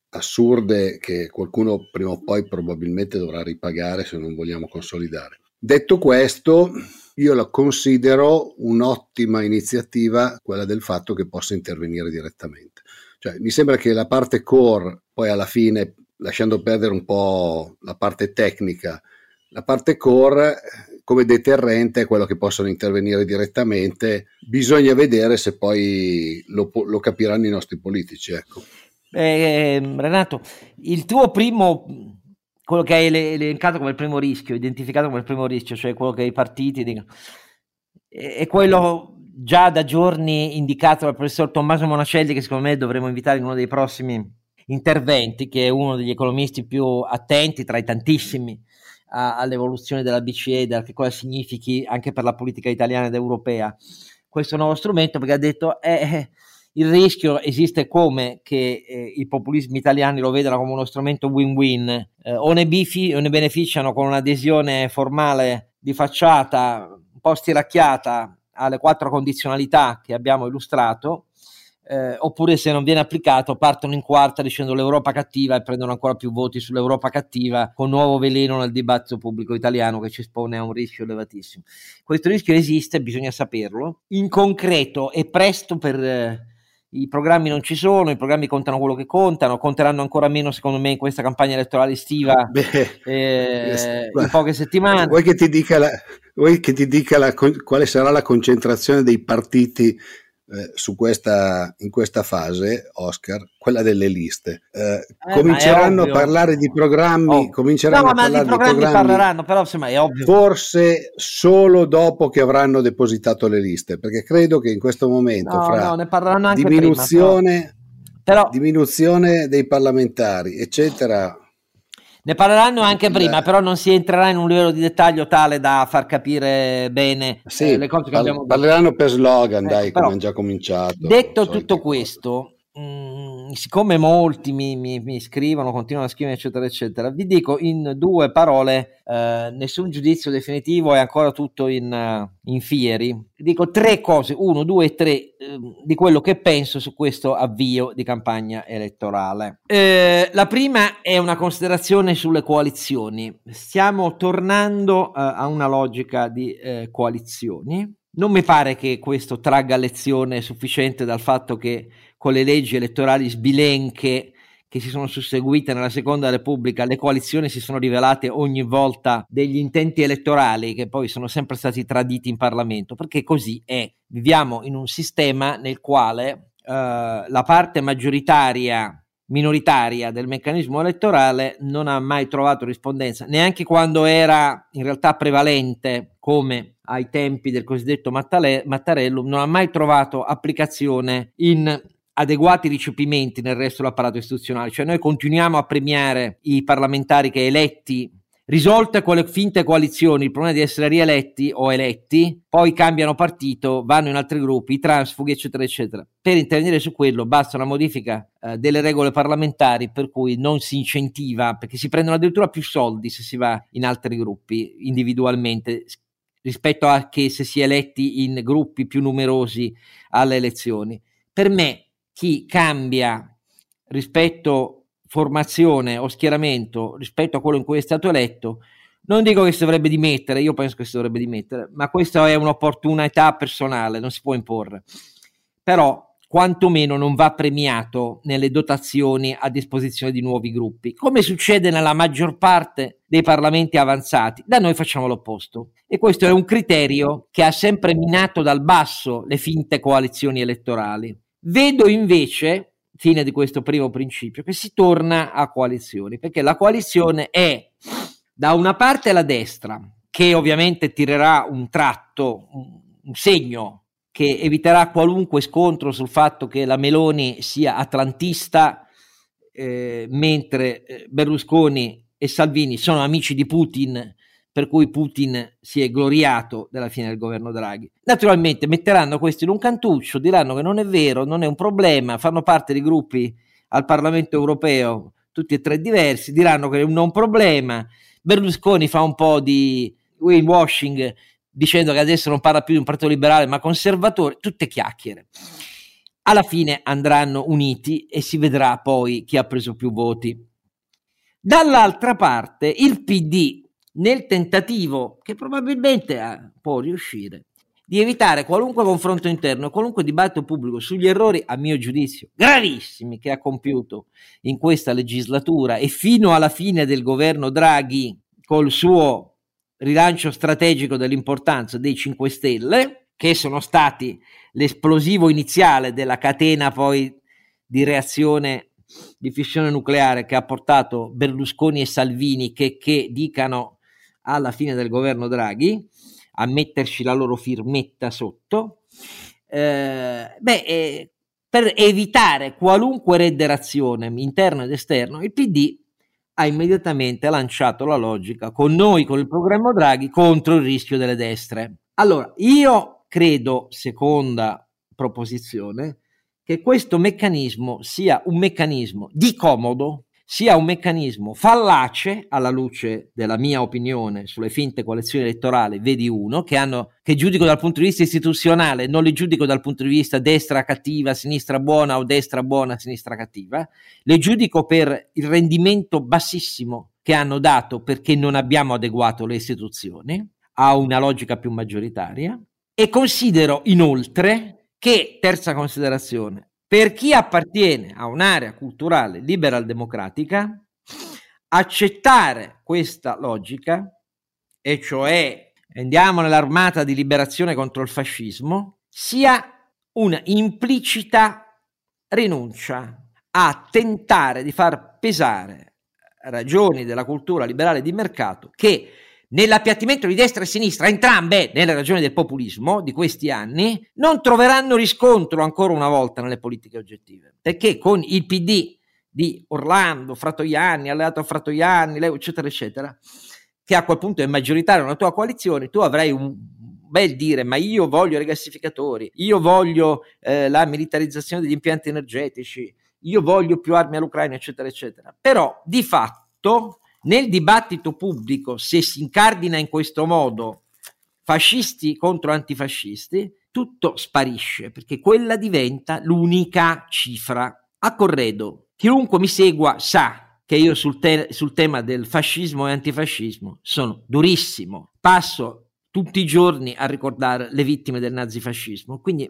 assurde che qualcuno prima o poi probabilmente dovrà ripagare se non vogliamo consolidare. Detto questo, io la considero un'ottima iniziativa quella del fatto che possa intervenire direttamente. Cioè, mi sembra che la parte core, poi alla fine, lasciando perdere un po' la parte tecnica, la parte core come deterrente è quello che possono intervenire direttamente. Bisogna vedere se poi lo, lo capiranno i nostri politici. Ecco. Eh, Renato, il tuo primo quello che hai elencato come il primo rischio, identificato come il primo rischio, cioè quello che i partiti dicono, è quello già da giorni indicato dal professor Tommaso Monacelli, che secondo me dovremmo invitare in uno dei prossimi interventi, che è uno degli economisti più attenti tra i tantissimi a, all'evoluzione della BCE, da che cosa significhi anche per la politica italiana ed europea. Questo nuovo strumento, perché ha detto eh, eh il rischio esiste come che eh, i populismi italiani lo vedano come uno strumento win-win, eh, o, ne bifi, o ne beneficiano con un'adesione formale di facciata un po' stiracchiata alle quattro condizionalità che abbiamo illustrato, eh, oppure se non viene applicato partono in quarta dicendo l'Europa cattiva e prendono ancora più voti sull'Europa cattiva con nuovo veleno nel dibattito pubblico italiano che ci espone a un rischio elevatissimo. Questo rischio esiste, bisogna saperlo. In concreto è presto per eh, i programmi non ci sono, i programmi contano quello che contano, conteranno ancora meno secondo me in questa campagna elettorale estiva [LAUGHS] Beh, eh, in poche settimane. Vuoi che ti dica, la, che ti dica la, quale sarà la concentrazione dei partiti eh, su questa, in questa fase, Oscar, quella delle liste. Eh, eh, cominceranno a parlare di programmi, oh. cominceranno no, a parlare di programmi, di programmi parleranno, però insomma è ovvio. Forse solo dopo che avranno depositato le liste, perché credo che in questo momento no, fra no, diminuzione, prima, però. Però... diminuzione dei parlamentari, eccetera, ne parleranno anche prima, Beh. però non si entrerà in un livello di dettaglio tale da far capire bene sì, eh, le cose che parl- abbiamo Parleranno per slogan, eh, dai, come hanno già cominciato. Detto tutto questo, mh, mm, siccome molti mi, mi, mi, scrivono, continuano a scrivere, eccetera, eccetera, vi dico in due parole, eh, nessun giudizio definitivo, è ancora tutto in, uh, in fieri. Dico tre cose, uno, due e tre Ehm, di quello che penso su questo avvio di campagna elettorale. Eh, la prima è una considerazione sulle coalizioni. Stiamo tornando uh, a una logica di uh, coalizioni. Non mi pare che questo tragga lezione sufficiente dal fatto che con le leggi elettorali sbilenche che si sono susseguite nella seconda repubblica, le coalizioni si sono rivelate ogni volta degli intenti elettorali che poi sono sempre stati traditi in Parlamento, perché così è. Viviamo in un sistema nel quale uh, la parte maggioritaria minoritaria del meccanismo elettorale non ha mai trovato rispondenza, neanche quando era in realtà prevalente come ai tempi del cosiddetto Mattarellum, non ha mai trovato applicazione in adeguati ricepimenti nel resto dell'apparato istituzionale, cioè noi continuiamo a premiare i parlamentari che eletti risolte con le finte coalizioni il problema di essere rieletti o eletti, poi cambiano partito, vanno in altri gruppi, transfughi, eccetera, eccetera. Per intervenire su quello basta una modifica eh, delle regole parlamentari per cui non si incentiva, perché si prendono addirittura più soldi se si va in altri gruppi individualmente rispetto a che se si è eletti in gruppi più numerosi alle elezioni. Per me chi cambia rispetto formazione o schieramento rispetto a quello in cui è stato eletto, non dico che si dovrebbe dimettere, io penso che si dovrebbe dimettere, ma questa è un'opportunità personale, non si può imporre. Però quantomeno non va premiato nelle dotazioni a disposizione di nuovi gruppi, come succede nella maggior parte dei parlamenti avanzati. Da noi facciamo l'opposto e questo è un criterio che ha sempre minato dal basso le finte coalizioni elettorali. Vedo invece fine di questo primo principio, che si torna a coalizioni, perché la coalizione è da una parte la destra, che ovviamente tirerà un tratto, un segno che eviterà qualunque scontro sul fatto che la Meloni sia atlantista, eh, mentre eh, Berlusconi e Salvini sono amici di Putin per cui Putin si è gloriato della fine del governo Draghi. Naturalmente metteranno questo in un cantuccio, diranno che non è vero, non è un problema, fanno parte di gruppi al Parlamento europeo, tutti e tre diversi, diranno che non è un problema. Berlusconi fa un po' di washing dicendo che adesso non parla più di un partito liberale ma conservatore, tutte chiacchiere. Alla fine andranno uniti e si vedrà poi chi ha preso più voti. Dall'altra parte il PD nel tentativo, che probabilmente può riuscire, di evitare qualunque confronto interno, qualunque dibattito pubblico sugli errori, a mio giudizio, gravissimi che ha compiuto in questa legislatura e fino alla fine del governo Draghi col suo rilancio strategico dell'importanza dei 5 Stelle, che sono stati l'esplosivo iniziale della catena poi di reazione di fissione nucleare che ha portato Berlusconi e Salvini che, che dicano alla fine del governo Draghi a metterci la loro firmetta sotto, eh, beh, eh, per evitare qualunque redderazione interno ed esterno, il PD ha immediatamente lanciato la logica con noi, con il programma Draghi, contro il rischio delle destre. Allora, io credo, seconda proposizione, che questo meccanismo sia un meccanismo di comodo sia un meccanismo fallace alla luce della mia opinione sulle finte coalizioni elettorali, vedi uno, che, hanno, che giudico dal punto di vista istituzionale, non le giudico dal punto di vista destra cattiva, sinistra buona o destra buona, sinistra cattiva, le giudico per il rendimento bassissimo che hanno dato perché non abbiamo adeguato le istituzioni a una logica più maggioritaria e considero inoltre che, terza considerazione, per chi appartiene a un'area culturale liberal democratica, accettare questa logica, e cioè andiamo nell'armata di liberazione contro il fascismo, sia una implicita rinuncia a tentare di far pesare ragioni della cultura liberale di mercato che nell'appiattimento di destra e sinistra, entrambe nelle ragioni del populismo di questi anni, non troveranno riscontro ancora una volta nelle politiche oggettive. Perché con il PD di Orlando, Fratoianni, alleato a Fratoianni, eccetera, eccetera, che a quel punto è maggioritario nella tua coalizione, tu avrai un bel dire, ma io voglio i rigassificatori, io voglio eh, la militarizzazione degli impianti energetici, io voglio più armi all'Ucraina, eccetera, eccetera. Però di fatto nel dibattito pubblico, se si incardina in questo modo fascisti contro antifascisti, tutto sparisce perché quella diventa l'unica cifra. A corredo, chiunque mi segua sa che io sul, te- sul tema del fascismo e antifascismo sono durissimo. Passo tutti i giorni a ricordare le vittime del nazifascismo, quindi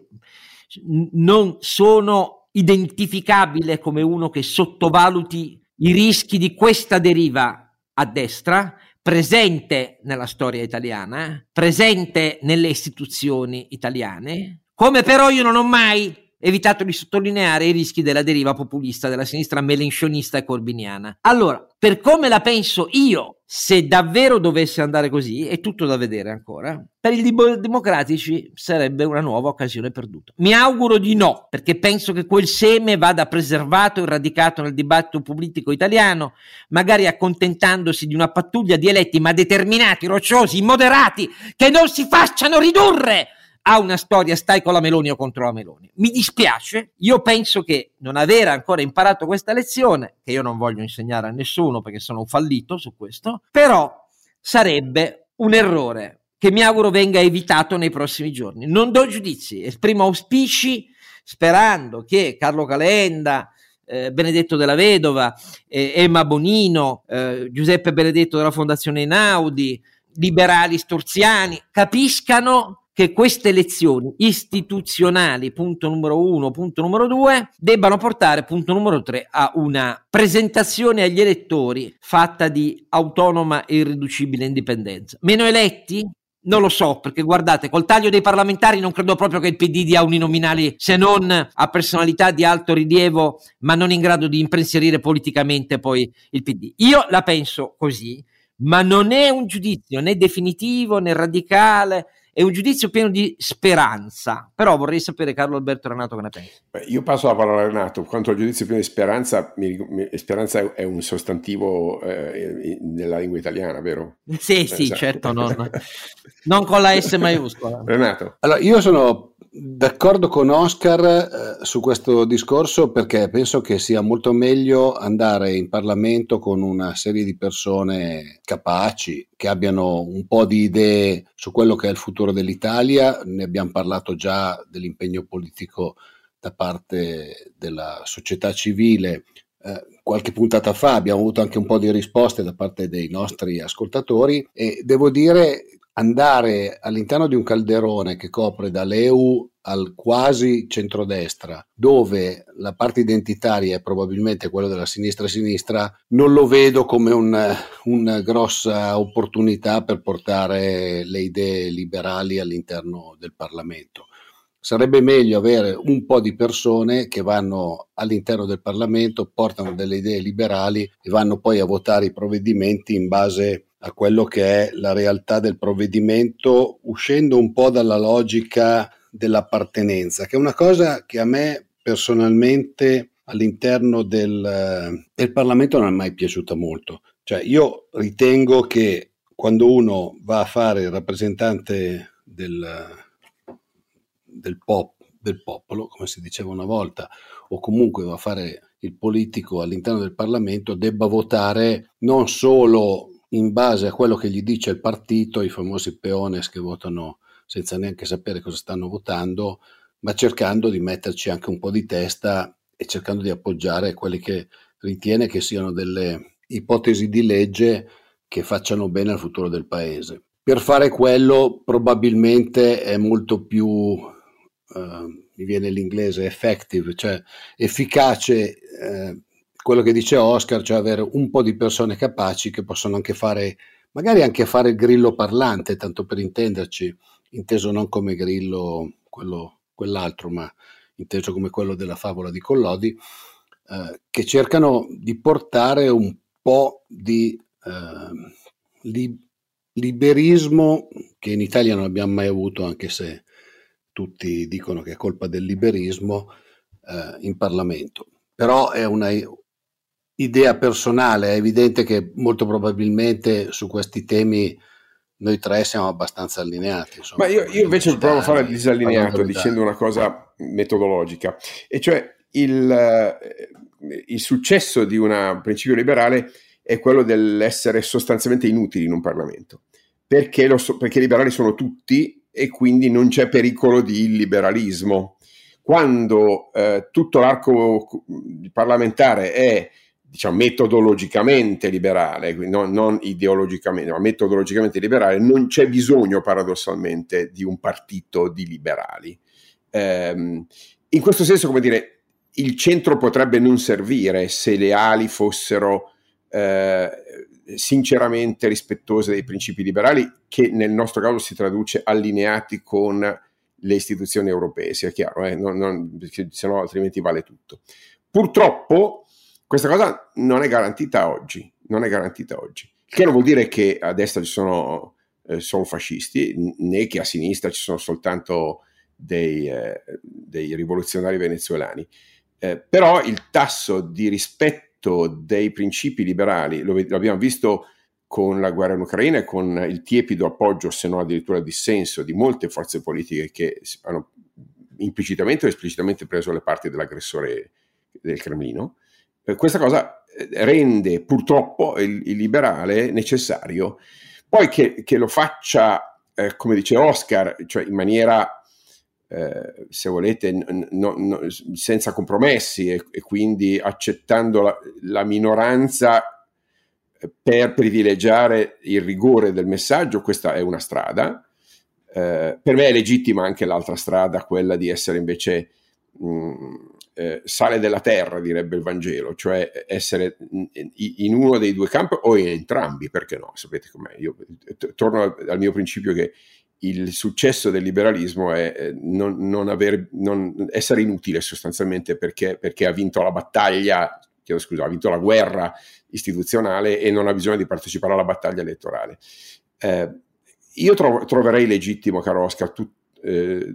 non sono identificabile come uno che sottovaluti i rischi di questa deriva a destra, presente nella storia italiana, presente nelle istituzioni italiane, come però io non ho mai evitato di sottolineare i rischi della deriva populista della sinistra melencionista e corbiniana. Allora, per come la penso io, se davvero dovesse andare così, è tutto da vedere ancora, per i democratici sarebbe una nuova occasione perduta. Mi auguro di no, perché penso che quel seme vada preservato e radicato nel dibattito politico italiano, magari accontentandosi di una pattuglia di eletti ma determinati, rocciosi, moderati, che non si facciano ridurre a una storia stai con la Meloni o contro la Meloni. Mi dispiace, io penso che non aver ancora imparato questa lezione, che io non voglio insegnare a nessuno perché sono un fallito su questo, però sarebbe un errore che mi auguro venga evitato nei prossimi giorni. Non do giudizi, esprimo auspici sperando che Carlo Calenda, eh, Benedetto della Vedova, eh, Emma Bonino, eh, Giuseppe Benedetto della Fondazione Einaudi, liberali sturziani capiscano che queste elezioni istituzionali, punto numero uno, punto numero due, debbano portare, punto numero tre, a una presentazione agli elettori fatta di autonoma e irriducibile indipendenza. Meno eletti? Non lo so, perché guardate, col taglio dei parlamentari non credo proprio che il PD dia uninominali se non a personalità di alto rilievo, ma non in grado di impensierire politicamente poi il PD. Io la penso così, ma non è un giudizio né definitivo né radicale è un giudizio pieno di speranza, però vorrei sapere Carlo Alberto Renato che ne pensa. Io passo la parola a Renato, quanto al giudizio pieno di speranza, mi, mi, speranza è un sostantivo eh, nella lingua italiana, vero? Sì, sì, esatto. certo, non, non, con la S maiuscola. Renato. Allora, io sono D'accordo con Oscar eh, su questo discorso perché penso che sia molto meglio andare in Parlamento con una serie di persone capaci, che abbiano un po' di idee su quello che è il futuro dell'Italia. Ne abbiamo parlato già dell'impegno politico da parte della società civile. Eh, qualche puntata fa abbiamo avuto anche un po' di risposte da parte dei nostri ascoltatori e devo dire andare all'interno di un calderone che copre dall'EU al quasi centrodestra, dove la parte identitaria è probabilmente quella della sinistra-sinistra, non lo vedo come un, una grossa opportunità per portare le idee liberali all'interno del Parlamento. Sarebbe meglio avere un po' di persone che vanno all'interno del Parlamento, portano delle idee liberali e vanno poi a votare i provvedimenti in base a quello che è la realtà del provvedimento, uscendo un po' dalla logica dell'appartenenza, che è una cosa che a me personalmente all'interno del, del Parlamento non è mai piaciuta molto. Cioè io ritengo che quando uno va a fare il rappresentante del, del, pop, del popolo, come si diceva una volta, o comunque va a fare il politico all'interno del Parlamento, debba votare non solo in base a quello che gli dice il partito, i famosi peones che votano senza neanche sapere cosa stanno votando, ma cercando di metterci anche un po' di testa e cercando di appoggiare quelle che ritiene che siano delle ipotesi di legge che facciano bene al futuro del paese. Per fare quello probabilmente è molto più, uh, mi viene l'inglese, effective, cioè efficace eh, quello che dice Oscar, cioè avere un po' di persone capaci che possono anche fare, magari anche fare il grillo parlante, tanto per intenderci, inteso non come grillo quello, quell'altro, ma inteso come quello della favola di Collodi, eh, che cercano di portare un po' di eh, li, liberismo che in Italia non abbiamo mai avuto, anche se tutti dicono che è colpa del liberismo eh, in Parlamento. Però è una idea personale, è evidente che molto probabilmente su questi temi noi tre siamo abbastanza allineati. Insomma, Ma io, io invece provo a fare disallineato dicendo una cosa metodologica, e cioè il, eh, il successo di un principio liberale è quello dell'essere sostanzialmente inutili in un Parlamento, perché, lo, perché i liberali sono tutti e quindi non c'è pericolo di illiberalismo. Quando eh, tutto l'arco parlamentare è diciamo, metodologicamente liberale, non, non, ideologicamente, ma metodologicamente liberale, non c'è bisogno paradossalmente di un partito di liberali. Ehm, in questo senso, come dire, il centro potrebbe non servire se le ali fossero eh, sinceramente rispettose dei principi liberali, che nel nostro caso si traduce allineati con le istituzioni europee, sia chiaro, eh? non, non, se no altrimenti vale tutto. Purtroppo questa cosa non è garantita oggi, non è garantita oggi, che non vuol dire che a destra ci sono eh, solo fascisti, né che a sinistra ci sono soltanto dei, eh, dei rivoluzionari venezuelani. Eh, però il tasso di rispetto dei principi liberali, lo, lo, abbiamo visto con la guerra in Ucraina e con il tiepido appoggio, se non addirittura dissenso, di molte forze politiche che hanno implicitamente o esplicitamente preso le parti dell'aggressore del Cremlino. Eh, questa cosa eh, rende purtroppo il, il liberale necessario. Poi che, che lo faccia, eh, come dice Oscar, cioè in maniera eh, se volete, no, no, senza compromessi e, e quindi accettando la, la, minoranza per privilegiare il rigore del messaggio, questa è una strada. Eh, per me è legittima anche l'altra strada, quella di essere invece mh, eh, sale della terra, direbbe il Vangelo, cioè essere in uno dei due campi o in entrambi, perché no? Sapete com'è? Io t- torno al mio principio che il successo del liberalismo è eh, non, non aver, non essere inutile sostanzialmente perché, perché, ha vinto la battaglia, chiedo scusa, ha vinto la guerra istituzionale e non ha bisogno di partecipare alla battaglia elettorale. Eh, io tro- troverei legittimo, caro Oscar, tu, eh,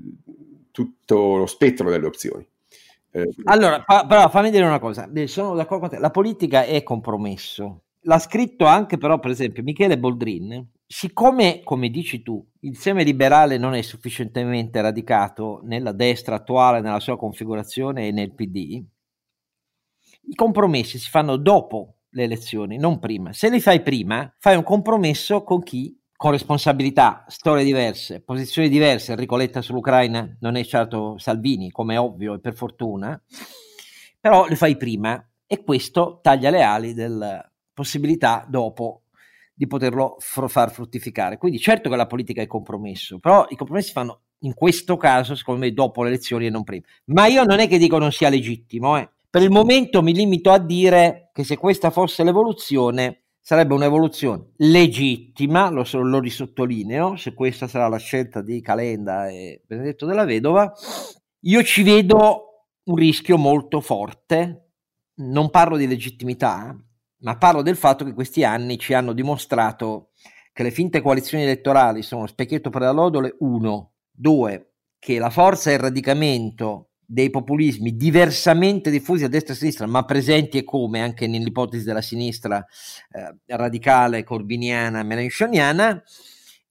tutto lo spettro delle opzioni. Eh, allora, pa- però fammi dire una cosa, sono d'accordo con te, la politica è compromesso. L'ha scritto anche però, per esempio, Michele Boldrin, siccome, come dici tu, il seme liberale non è sufficientemente radicato nella destra attuale, nella sua configurazione e nel PD, i compromessi si fanno dopo le elezioni, non prima. Se li fai prima, fai un compromesso con chi con responsabilità, storie diverse, posizioni diverse. Enrico Letta sull'Ucraina non è certo Salvini, come è ovvio e per fortuna, però le fai prima e questo taglia le ali della possibilità dopo di poterlo far fruttificare. Quindi certo che la politica è compromesso, però i compromessi fanno in questo caso, secondo me, dopo le elezioni e non prima. Ma io non è che dico non sia legittimo, eh. per il momento mi limito a dire che se questa fosse l'evoluzione, sarebbe un'evoluzione legittima, lo, lo risottolineo, se questa sarà la scelta di Calenda e Benedetto della Vedova, io ci vedo un rischio molto forte, non parlo di legittimità, ma parlo del fatto che questi anni ci hanno dimostrato che le finte coalizioni elettorali sono specchietto per la lodole, uno, due, che la forza e il radicamento dei populismi diversamente diffusi a destra e a sinistra, ma presenti e come anche nell'ipotesi della sinistra eh, radicale, corbiniana, melanchoniana,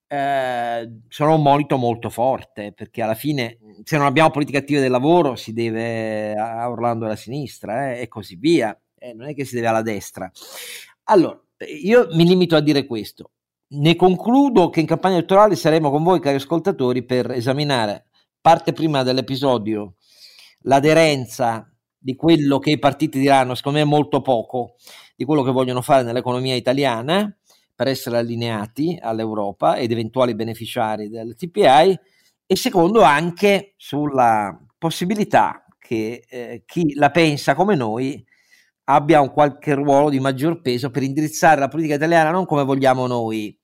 eh, sono un monito molto forte perché alla fine se non abbiamo politiche attive del lavoro si deve a Orlando alla sinistra eh, e così via eh, non è che si deve alla destra. Allora, io mi limito a dire questo. Ne concludo che in campagna elettorale saremo con voi, cari ascoltatori, per esaminare parte prima dell'episodio l'aderenza di quello che i partiti diranno, secondo me molto poco, di quello che vogliono fare nell'economia italiana per essere allineati all'Europa ed eventuali beneficiari del TPI e secondo anche sulla possibilità che eh, chi la pensa come noi abbia un qualche ruolo di maggior peso per indirizzare la politica italiana non come vogliamo noi,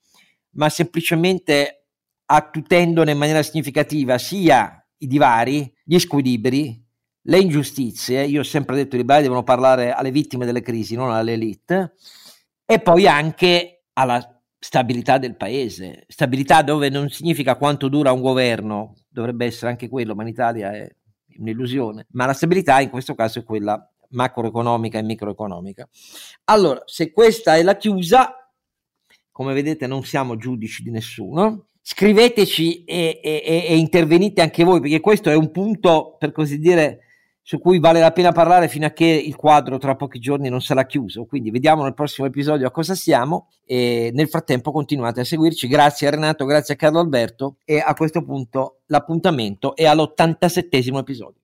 ma semplicemente attutendone in maniera significativa sia i divari, gli squilibri, le ingiustizie. Io ho sempre detto i liberali devono parlare alle vittime delle crisi, non alle elite, e poi anche alla stabilità del paese. Stabilità dove non significa quanto dura un governo, dovrebbe essere anche quello, ma in Italia è un'illusione, ma la stabilità in questo caso è quella macroeconomica e microeconomica. Allora, se questa è la chiusa, come vedete non siamo giudici di nessuno, scriveteci e, e, e, intervenite anche voi, perché questo è un punto, per così dire, su cui vale la pena parlare fino a che il quadro tra pochi giorni non sarà chiuso. Quindi vediamo nel prossimo episodio a cosa siamo e nel frattempo continuate a seguirci. Grazie a Renato, grazie a Carlo Alberto e a questo punto l'appuntamento è all'87 episodio.